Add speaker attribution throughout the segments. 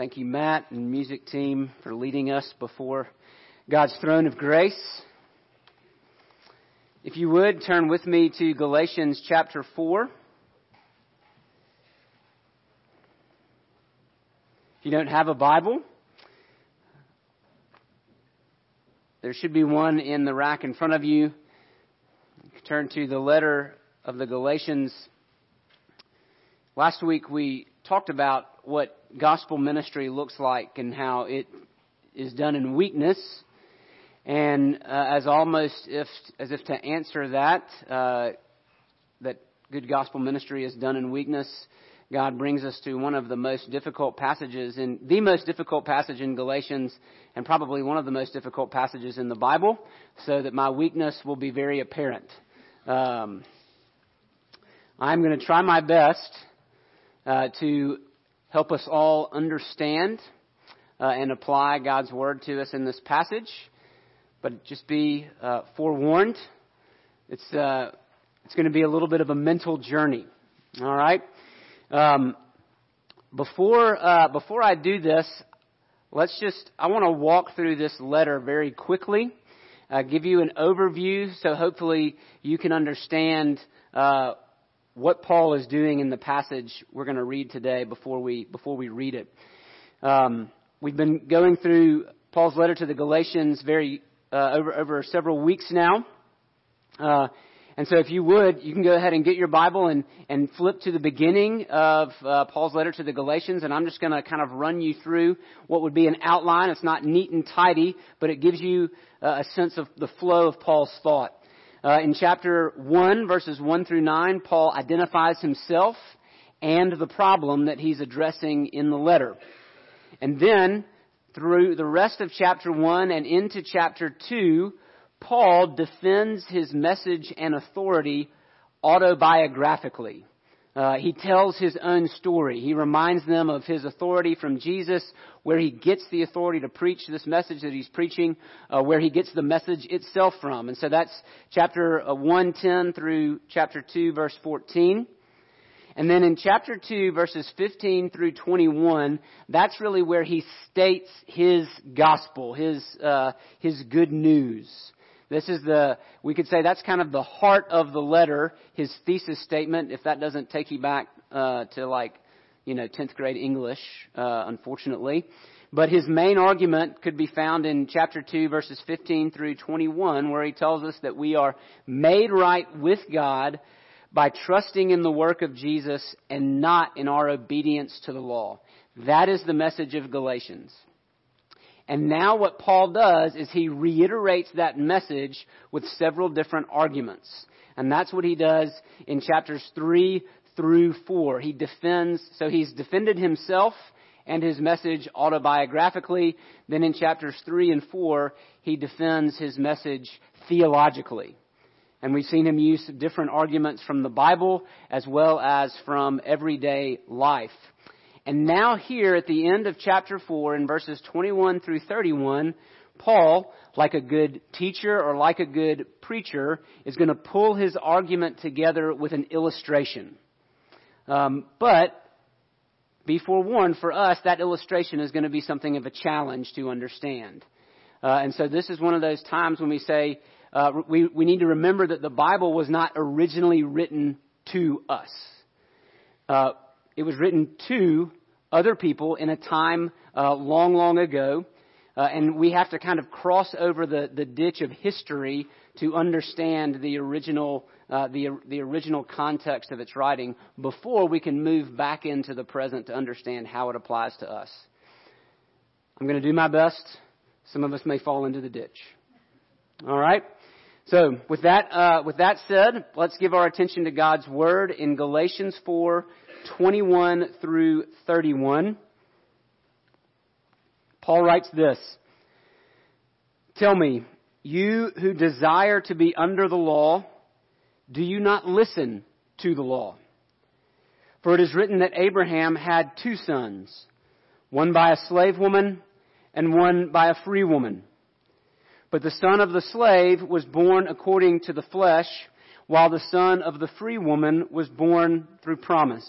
Speaker 1: Thank you, Matt and music team, for leading us before God's throne of grace. If you would, turn with me to Galatians chapter 4. If you don't have a Bible, there should be one in the rack in front of you. Turn to the letter of the Galatians. Last week we talked about what gospel ministry looks like and how it is done in weakness. And uh, as almost if as if to answer that, uh, that good gospel ministry is done in weakness, God brings us to one of the most difficult passages in the most difficult passage in Galatians, and probably one of the most difficult passages in the Bible, so that my weakness will be very apparent. Um, I'm going to try my best uh, to help us all understand uh, and apply God's word to us in this passage. But just be uh, forewarned, it's uh, it's going to be a little bit of a mental journey. All right. Um, before uh, before I do this, let's just I want to walk through this letter very quickly, uh, give you an overview, so hopefully you can understand uh, what Paul is doing in the passage we're going to read today before we before we read it. Um, we've been going through Paul's letter to the Galatians very uh, over over several weeks now. Uh, and so, if you would, you can go ahead and get your Bible and, and flip to the beginning of uh, Paul's letter to the Galatians, and I'm just going to kind of run you through what would be an outline. It's not neat and tidy, but it gives you uh, a sense of the flow of Paul's thought. Uh, in chapter 1, verses 1 through 9, Paul identifies himself and the problem that he's addressing in the letter. And then, through the rest of chapter 1 and into chapter 2, Paul defends his message and authority autobiographically. Uh, he tells his own story. He reminds them of his authority from Jesus, where he gets the authority to preach this message that he's preaching, uh, where he gets the message itself from. And so that's chapter uh, 110 through chapter 2, verse 14. And then in chapter 2, verses 15 through 21, that's really where he states his gospel, his, uh, his good news. This is the, we could say that's kind of the heart of the letter, his thesis statement, if that doesn't take you back uh, to like, you know, 10th grade English, uh, unfortunately. But his main argument could be found in chapter 2, verses 15 through 21, where he tells us that we are made right with God by trusting in the work of Jesus and not in our obedience to the law. That is the message of Galatians. And now what Paul does is he reiterates that message with several different arguments. And that's what he does in chapters 3 through 4. He defends, so he's defended himself and his message autobiographically. Then in chapters 3 and 4, he defends his message theologically. And we've seen him use different arguments from the Bible as well as from everyday life. And now, here at the end of chapter 4, in verses 21 through 31, Paul, like a good teacher or like a good preacher, is going to pull his argument together with an illustration. Um, but be forewarned, for us, that illustration is going to be something of a challenge to understand. Uh, and so this is one of those times when we say uh, we, we need to remember that the Bible was not originally written to us. Uh, it was written to other people in a time uh, long, long ago. Uh, and we have to kind of cross over the, the ditch of history to understand the original, uh, the, the original context of its writing before we can move back into the present to understand how it applies to us. I'm going to do my best. Some of us may fall into the ditch. All right? So, with that, uh, with that said, let's give our attention to God's Word in Galatians 4, 21 through 31. Paul writes this Tell me, you who desire to be under the law, do you not listen to the law? For it is written that Abraham had two sons, one by a slave woman and one by a free woman. But the son of the slave was born according to the flesh, while the son of the free woman was born through promise.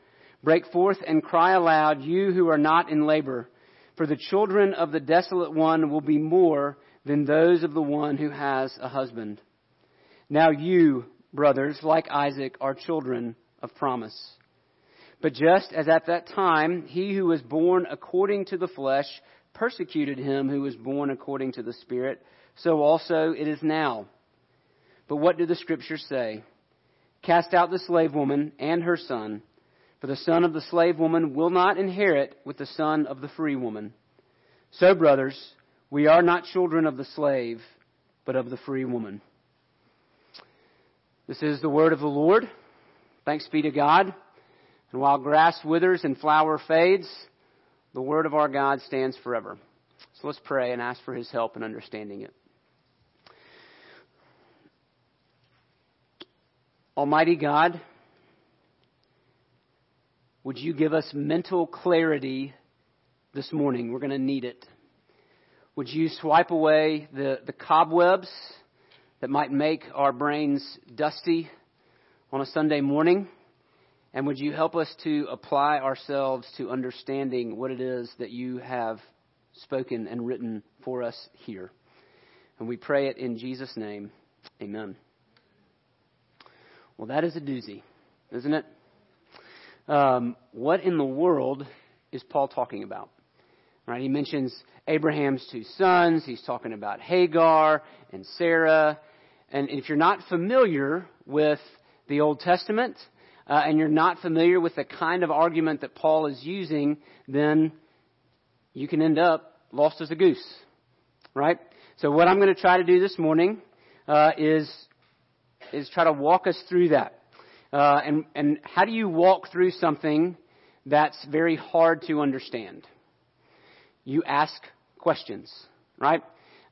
Speaker 1: Break forth and cry aloud, you who are not in labor. For the children of the desolate one will be more than those of the one who has a husband. Now you, brothers, like Isaac, are children of promise. But just as at that time he who was born according to the flesh persecuted him who was born according to the Spirit, so also it is now. But what do the Scriptures say? Cast out the slave woman and her son, for the son of the slave woman will not inherit with the son of the free woman. So, brothers, we are not children of the slave, but of the free woman. This is the word of the Lord. Thanks be to God. And while grass withers and flower fades, the word of our God stands forever. So let's pray and ask for his help in understanding it. Almighty God, would you give us mental clarity this morning? We're going to need it. Would you swipe away the, the cobwebs that might make our brains dusty on a Sunday morning? And would you help us to apply ourselves to understanding what it is that you have spoken and written for us here? And we pray it in Jesus' name. Amen. Well, that is a doozy, isn't it? Um, what in the world is Paul talking about? Right? He mentions Abraham's two sons. He's talking about Hagar and Sarah. And if you're not familiar with the Old Testament, uh, and you're not familiar with the kind of argument that Paul is using, then you can end up lost as a goose. Right? So what I'm going to try to do this morning uh, is is try to walk us through that. Uh, and and how do you walk through something that's very hard to understand? You ask questions, right?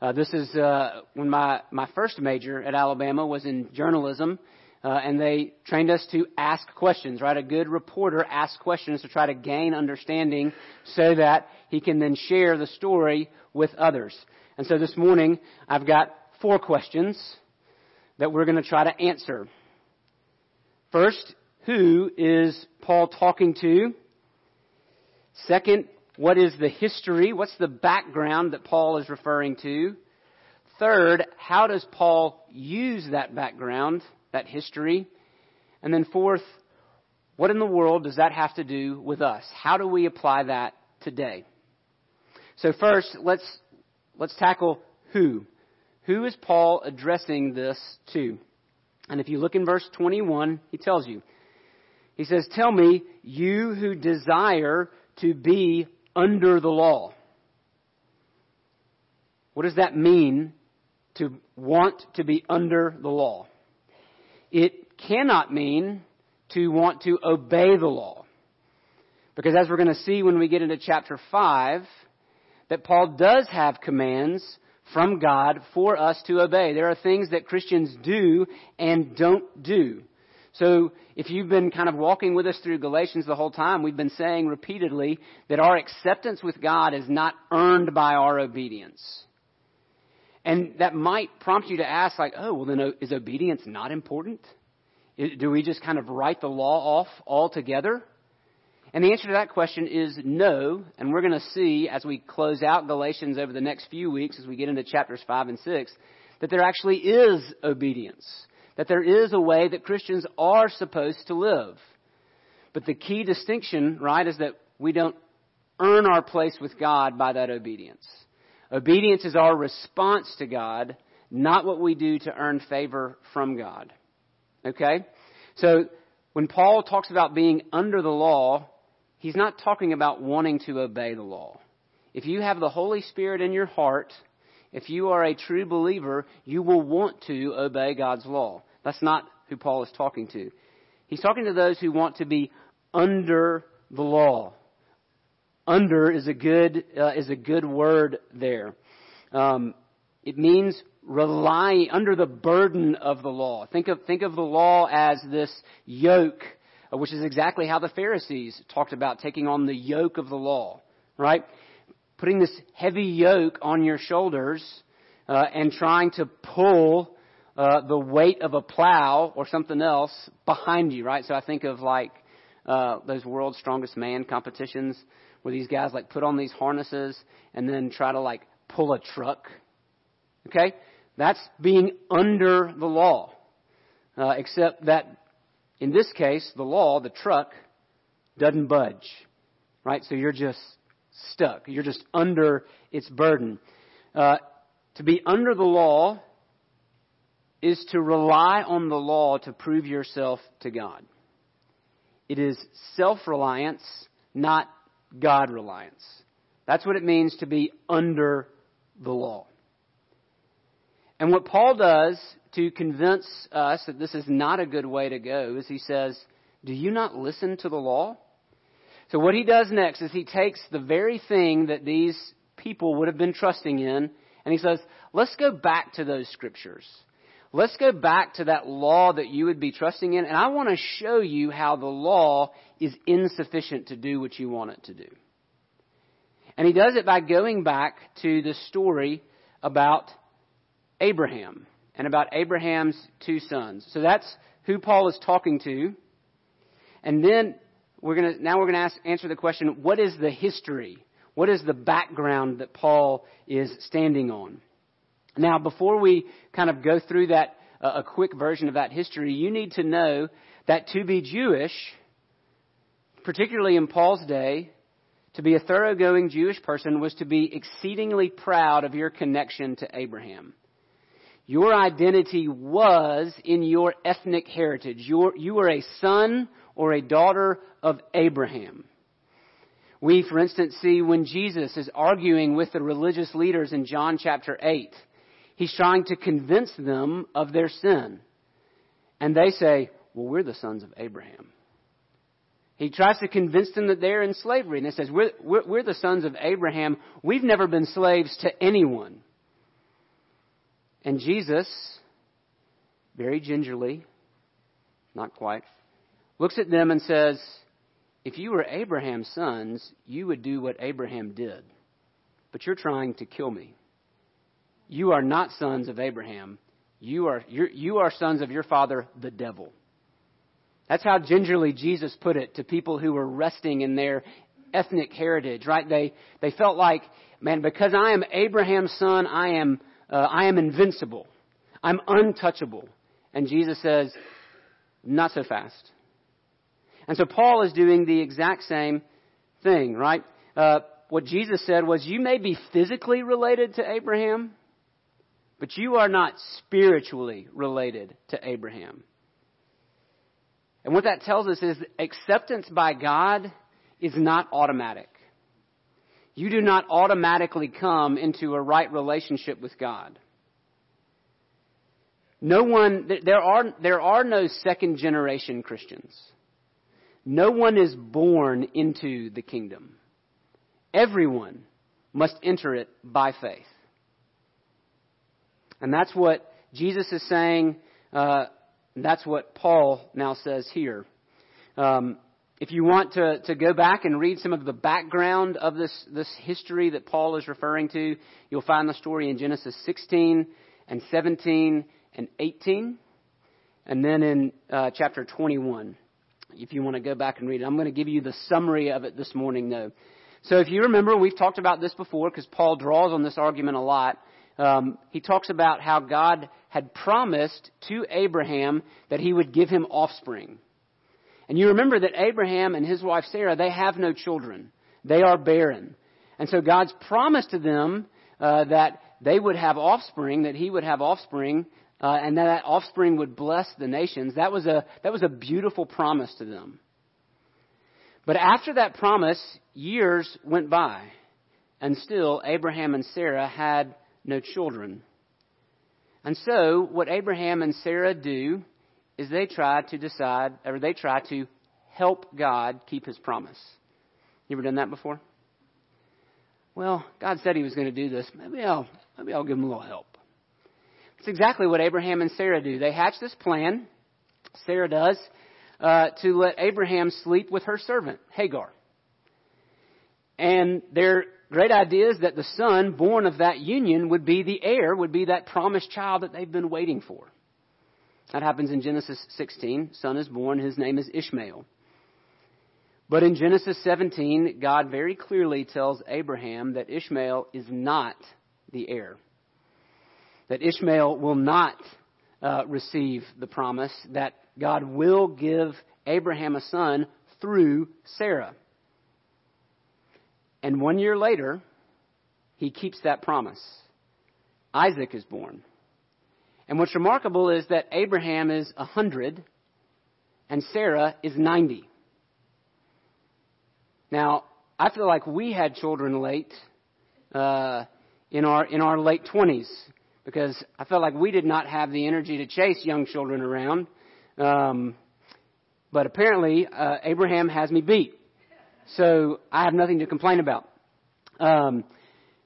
Speaker 1: Uh, this is uh, when my my first major at Alabama was in journalism, uh, and they trained us to ask questions, right? A good reporter asks questions to try to gain understanding so that he can then share the story with others. And so this morning, I've got four questions that we're going to try to answer. First, who is Paul talking to? Second, what is the history? What's the background that Paul is referring to? Third, how does Paul use that background? that history. And then fourth, what in the world does that have to do with us? How do we apply that today? So first, let's, let's tackle who. Who is Paul addressing this to? And if you look in verse 21, he tells you. He says, Tell me, you who desire to be under the law. What does that mean to want to be under the law? it cannot mean to want to obey the law. Because as we're going to see when we get into chapter 5, that Paul does have commands from God for us to obey. There are things that Christians do and don't do. So if you've been kind of walking with us through Galatians the whole time, we've been saying repeatedly that our acceptance with God is not earned by our obedience. And that might prompt you to ask, like, oh, well, then is obedience not important? Do we just kind of write the law off altogether? And the answer to that question is no. And we're going to see as we close out Galatians over the next few weeks, as we get into chapters 5 and 6, that there actually is obedience. That there is a way that Christians are supposed to live. But the key distinction, right, is that we don't earn our place with God by that obedience. Obedience is our response to God, not what we do to earn favor from God. Okay? So, when Paul talks about being under the law, he's not talking about wanting to obey the law. If you have the Holy Spirit in your heart, if you are a true believer, you will want to obey God's law. That's not who Paul is talking to. He's talking to those who want to be under the law. under is a good uh, is a good word there. Um, it means rely under the burden of the law. Think of think of the law as this yoke, which is exactly how the Pharisees talked about taking on the yoke of the law, right? Putting this heavy yoke on your shoulders uh, and trying to pull uh, the weight of a plow or something else behind you, right? So I think of like uh, those world's strongest man competitions where these guys like put on these harnesses and then try to like pull a truck. Okay? That's being under the law. Uh, except that in this case, the law, the truck, doesn't budge. Right? So you're just stuck. You're just under its burden. Uh, to be under the law is to rely on the law to prove yourself to God. It is self reliance, not God reliance. That's what it means to be under the law. And what Paul does to convince us that this is not a good way to go is he says, Do you not listen to the law? So what he does next is he takes the very thing that these people would have been trusting in and he says, Let's go back to those scriptures. Let's go back to that law that you would be trusting in, and I want to show you how the law is insufficient to do what you want it to do. And he does it by going back to the story about Abraham and about Abraham's two sons. So that's who Paul is talking to. And then we're going to, now we're going to answer the question, what is the history? What is the background that Paul is standing on? Now, before we kind of go through that, uh, a quick version of that history, you need to know that to be Jewish, particularly in Paul's day, to be a thoroughgoing Jewish person was to be exceedingly proud of your connection to Abraham. Your identity was in your ethnic heritage. You're, you were a son or a daughter of Abraham. We, for instance, see when Jesus is arguing with the religious leaders in John chapter 8 He's trying to convince them of their sin. And they say, well, we're the sons of Abraham. He tries to convince them that they're in slavery. And he says, we're, we're, we're the sons of Abraham. We've never been slaves to anyone. And Jesus, very gingerly, not quite, looks at them and says, If you were Abraham's sons, you would do what Abraham did. But you're trying to kill me. You are not sons of Abraham. You are, you are sons of your father, the devil. That's how gingerly Jesus put it to people who were resting in their ethnic heritage, right? They, they felt like, man, because I am Abraham's son, I am, uh, I am invincible. I'm untouchable. And Jesus says, not so fast. And so Paul is doing the exact same thing, right? Uh, what Jesus said was, you may be physically related to Abraham, but you are not spiritually related to Abraham. And what that tells us is acceptance by God is not automatic. You do not automatically come into a right relationship with God. No one, there are, there are no second generation Christians. No one is born into the kingdom. Everyone must enter it by faith. And that's what Jesus is saying. Uh, that's what Paul now says here. Um, if you want to, to go back and read some of the background of this, this history that Paul is referring to, you'll find the story in Genesis 16 and 17 and 18, and then in uh, chapter 21, if you want to go back and read it. I'm going to give you the summary of it this morning, though. So if you remember, we've talked about this before because Paul draws on this argument a lot um, he talks about how God had promised to Abraham that he would give him offspring. And you remember that Abraham and his wife Sarah, they have no children. They are barren. And so God's promise to them uh, that they would have offspring, that he would have offspring, uh, and that, that offspring would bless the nations, that was, a, that was a beautiful promise to them. But after that promise, years went by, and still Abraham and Sarah had no children. And so, what Abraham and Sarah do is they try to decide, or they try to help God keep his promise. You ever done that before? well, God said he was going to do this. Maybe I'll, maybe I'll give him a little help. It's exactly what Abraham and Sarah do. They hatch this plan, Sarah does, uh, to let Abraham sleep with her servant, Hagar. And their great idea is that the son born of that union would be the heir, would be that promised child that they've been waiting for. That happens in Genesis 16. Son is born. His name is Ishmael. But in Genesis 17, God very clearly tells Abraham that Ishmael is not the heir. That Ishmael will not uh, receive the promise, that God will give Abraham a son through Sarah. And one year later, he keeps that promise. Isaac is born. And what's remarkable is that Abraham is 100 and Sarah is 90. Now, I feel like we had children late uh, in our in our late 20s because I felt like we did not have the energy to chase young children around. Um, but apparently, uh, Abraham has me beat. So I have nothing to complain about. Um,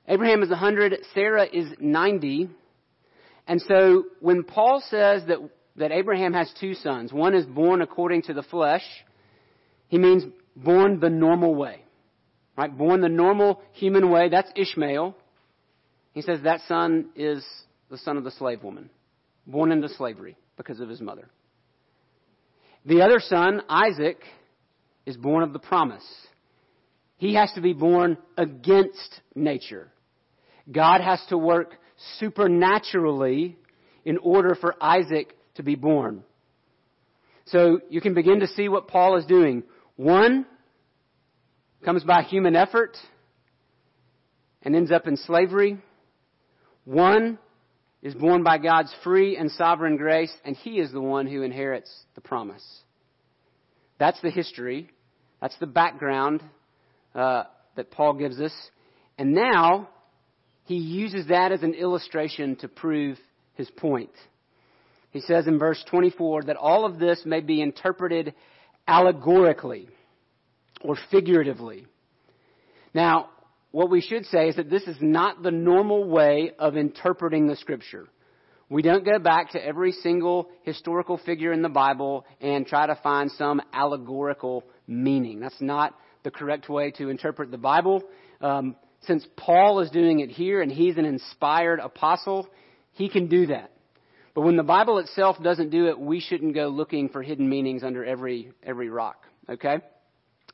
Speaker 1: Abraham is 100, Sarah is 90. And so when Paul says that, that Abraham has two sons, one is born according to the flesh, he means born the normal way. Right? Born the normal human way, that's Ishmael. He says that son is the son of the slave woman, born into slavery because of his mother. The other son, Isaac, is born of the promise. He has to be born against nature. God has to work supernaturally in order for Isaac to be born. So you can begin to see what Paul is doing. One comes by human effort and ends up in slavery. One is born by God's free and sovereign grace, and he is the one who inherits the promise. That's the history. That's the background uh, that Paul gives us. And now he uses that as an illustration to prove his point. He says in verse 24 that all of this may be interpreted allegorically or figuratively. Now, what we should say is that this is not the normal way of interpreting the scripture. We don't go back to every single historical figure in the Bible and try to find some allegorical meaning. That's not the correct way to interpret the Bible. Um, since Paul is doing it here and he's an inspired apostle, he can do that. But when the Bible itself doesn't do it, we shouldn't go looking for hidden meanings under every every rock. Okay?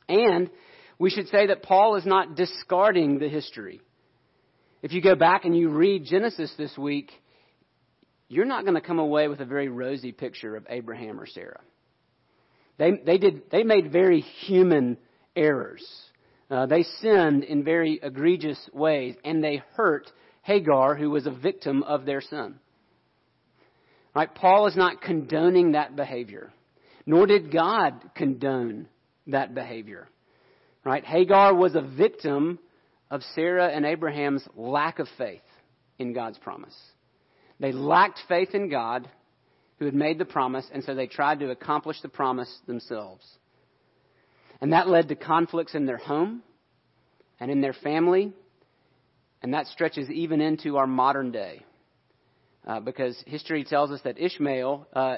Speaker 1: And we should say that Paul is not discarding the history. If you go back and you read Genesis this week, you're not going to come away with a very rosy picture of Abraham or Sarah. They, they, did, they made very human errors. Uh, they sinned in very egregious ways, and they hurt Hagar, who was a victim of their sin. Right? Paul is not condoning that behavior, nor did God condone that behavior. Right? Hagar was a victim of Sarah and Abraham's lack of faith in God's promise. They lacked faith in God, who had made the promise, and so they tried to accomplish the promise themselves. And that led to conflicts in their home and in their family. And that stretches even into our modern day. Uh, because history tells us that Ishmael uh,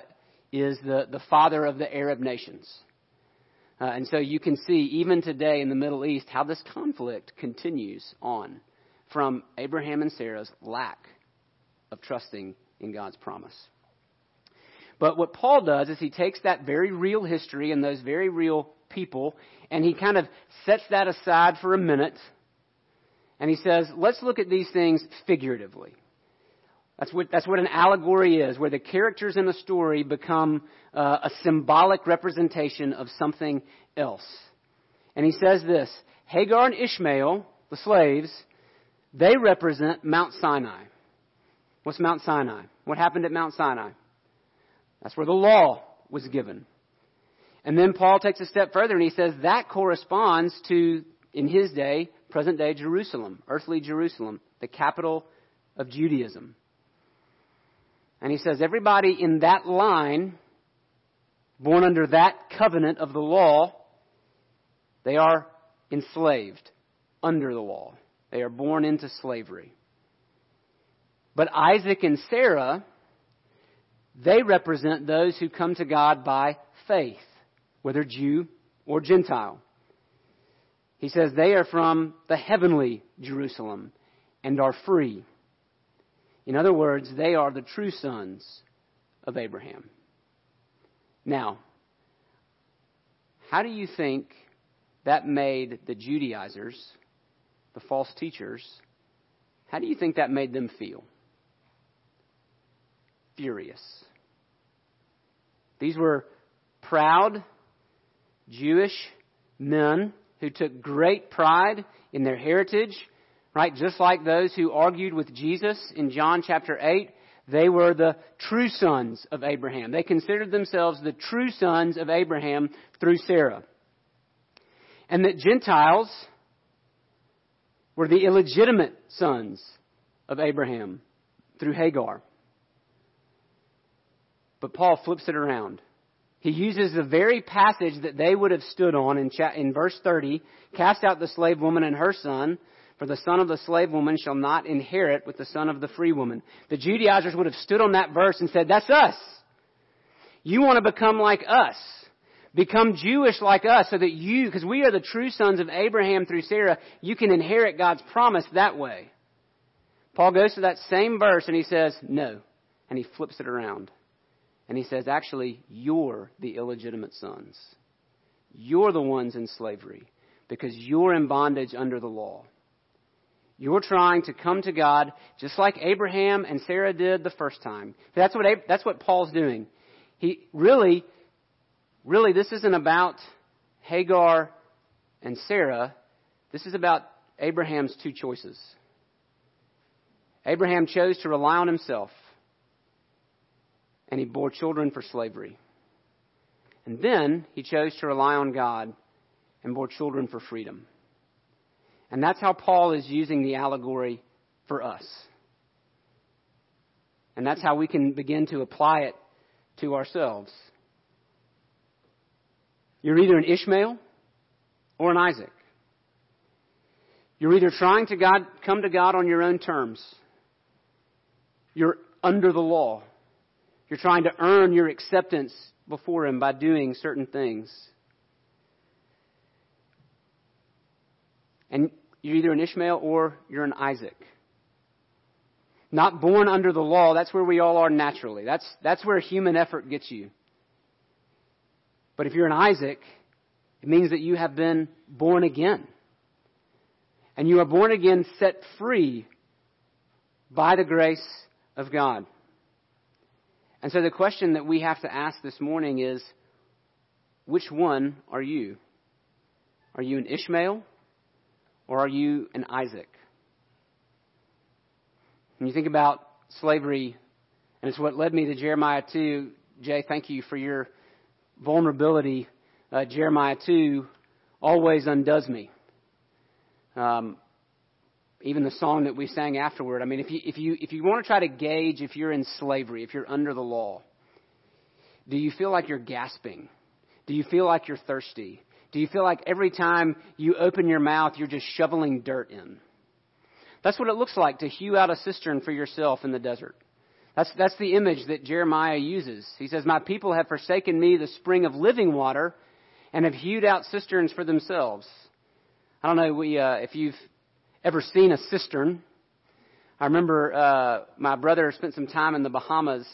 Speaker 1: is the, the father of the Arab nations. Uh, and so you can see, even today in the Middle East, how this conflict continues on from Abraham and Sarah's lack of trusting in God's promise. But what Paul does is he takes that very real history and those very real people, and he kind of sets that aside for a minute, and he says, let's look at these things figuratively. That's what, that's what an allegory is, where the characters in a story become uh, a symbolic representation of something else. And he says this Hagar and Ishmael, the slaves, they represent Mount Sinai. What's Mount Sinai? What happened at Mount Sinai? That's where the law was given. And then Paul takes a step further and he says that corresponds to, in his day, present day Jerusalem, earthly Jerusalem, the capital of Judaism. And he says everybody in that line, born under that covenant of the law, they are enslaved under the law. They are born into slavery. But Isaac and Sarah, they represent those who come to God by faith, whether Jew or Gentile. He says they are from the heavenly Jerusalem and are free. In other words, they are the true sons of Abraham. Now, how do you think that made the Judaizers, the false teachers, how do you think that made them feel? Furious. These were proud Jewish men who took great pride in their heritage, right? Just like those who argued with Jesus in John chapter 8, they were the true sons of Abraham. They considered themselves the true sons of Abraham through Sarah. And that Gentiles were the illegitimate sons of Abraham through Hagar. But Paul flips it around. He uses the very passage that they would have stood on in, cha- in verse 30 cast out the slave woman and her son, for the son of the slave woman shall not inherit with the son of the free woman. The Judaizers would have stood on that verse and said, That's us. You want to become like us. Become Jewish like us so that you, because we are the true sons of Abraham through Sarah, you can inherit God's promise that way. Paul goes to that same verse and he says, No. And he flips it around. And he says, actually, you're the illegitimate sons. You're the ones in slavery because you're in bondage under the law. You're trying to come to God just like Abraham and Sarah did the first time. That's what, that's what Paul's doing. He really, really, this isn't about Hagar and Sarah. This is about Abraham's two choices. Abraham chose to rely on himself and he bore children for slavery. And then he chose to rely on God and bore children for freedom. And that's how Paul is using the allegory for us. And that's how we can begin to apply it to ourselves. You're either an Ishmael or an Isaac. You're either trying to God, come to God on your own terms. You're under the law. You're trying to earn your acceptance before Him by doing certain things. And you're either an Ishmael or you're an Isaac. Not born under the law, that's where we all are naturally. That's, that's where human effort gets you. But if you're an Isaac, it means that you have been born again. And you are born again set free by the grace of God. And so the question that we have to ask this morning is which one are you? Are you an Ishmael or are you an Isaac? When you think about slavery, and it's what led me to Jeremiah 2, Jay, thank you for your vulnerability. Uh, Jeremiah 2 always undoes me. Um, even the song that we sang afterward. I mean, if you, if you, if you want to try to gauge if you're in slavery, if you're under the law, do you feel like you're gasping? Do you feel like you're thirsty? Do you feel like every time you open your mouth, you're just shoveling dirt in? That's what it looks like to hew out a cistern for yourself in the desert. That's, that's the image that Jeremiah uses. He says, My people have forsaken me, the spring of living water, and have hewed out cisterns for themselves. I don't know we, uh, if you've ever seen a cistern. I remember uh, my brother spent some time in the Bahamas,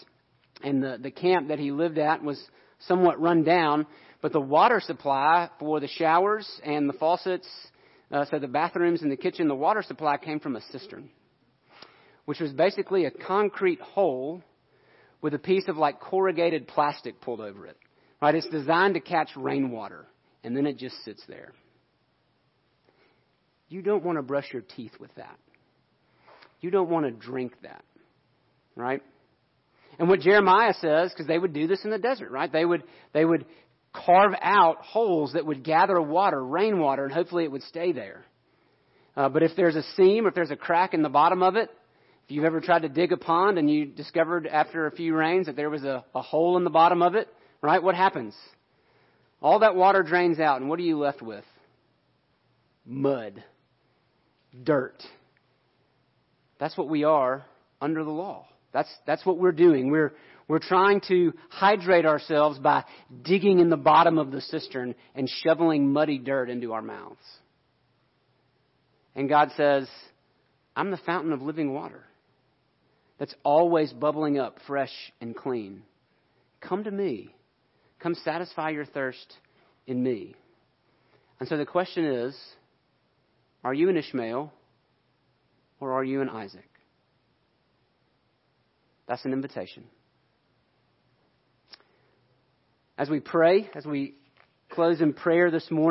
Speaker 1: and the, the camp that he lived at was somewhat run down, but the water supply for the showers and the faucets, uh, so the bathrooms and the kitchen, the water supply came from a cistern, which was basically a concrete hole with a piece of like corrugated plastic pulled over it. Right? It's designed to catch rainwater, and then it just sits there. You don't want to brush your teeth with that. You don't want to drink that. Right? And what Jeremiah says, because they would do this in the desert, right? They would, they would carve out holes that would gather water, rainwater, and hopefully it would stay there. Uh, but if there's a seam, or if there's a crack in the bottom of it, if you've ever tried to dig a pond and you discovered after a few rains that there was a, a hole in the bottom of it, right? What happens? All that water drains out, and what are you left with? Mud dirt. That's what we are under the law. That's, that's what we're doing. We're, we're trying to hydrate ourselves by digging in the bottom of the cistern and shoveling muddy dirt into our mouths. And God says, I'm the fountain of living water that's always bubbling up fresh and clean. Come to me. Come satisfy your thirst in me. And so the question is are you an Ishmael or are you an Isaac? That's an invitation. As we pray, as we close in prayer this morning,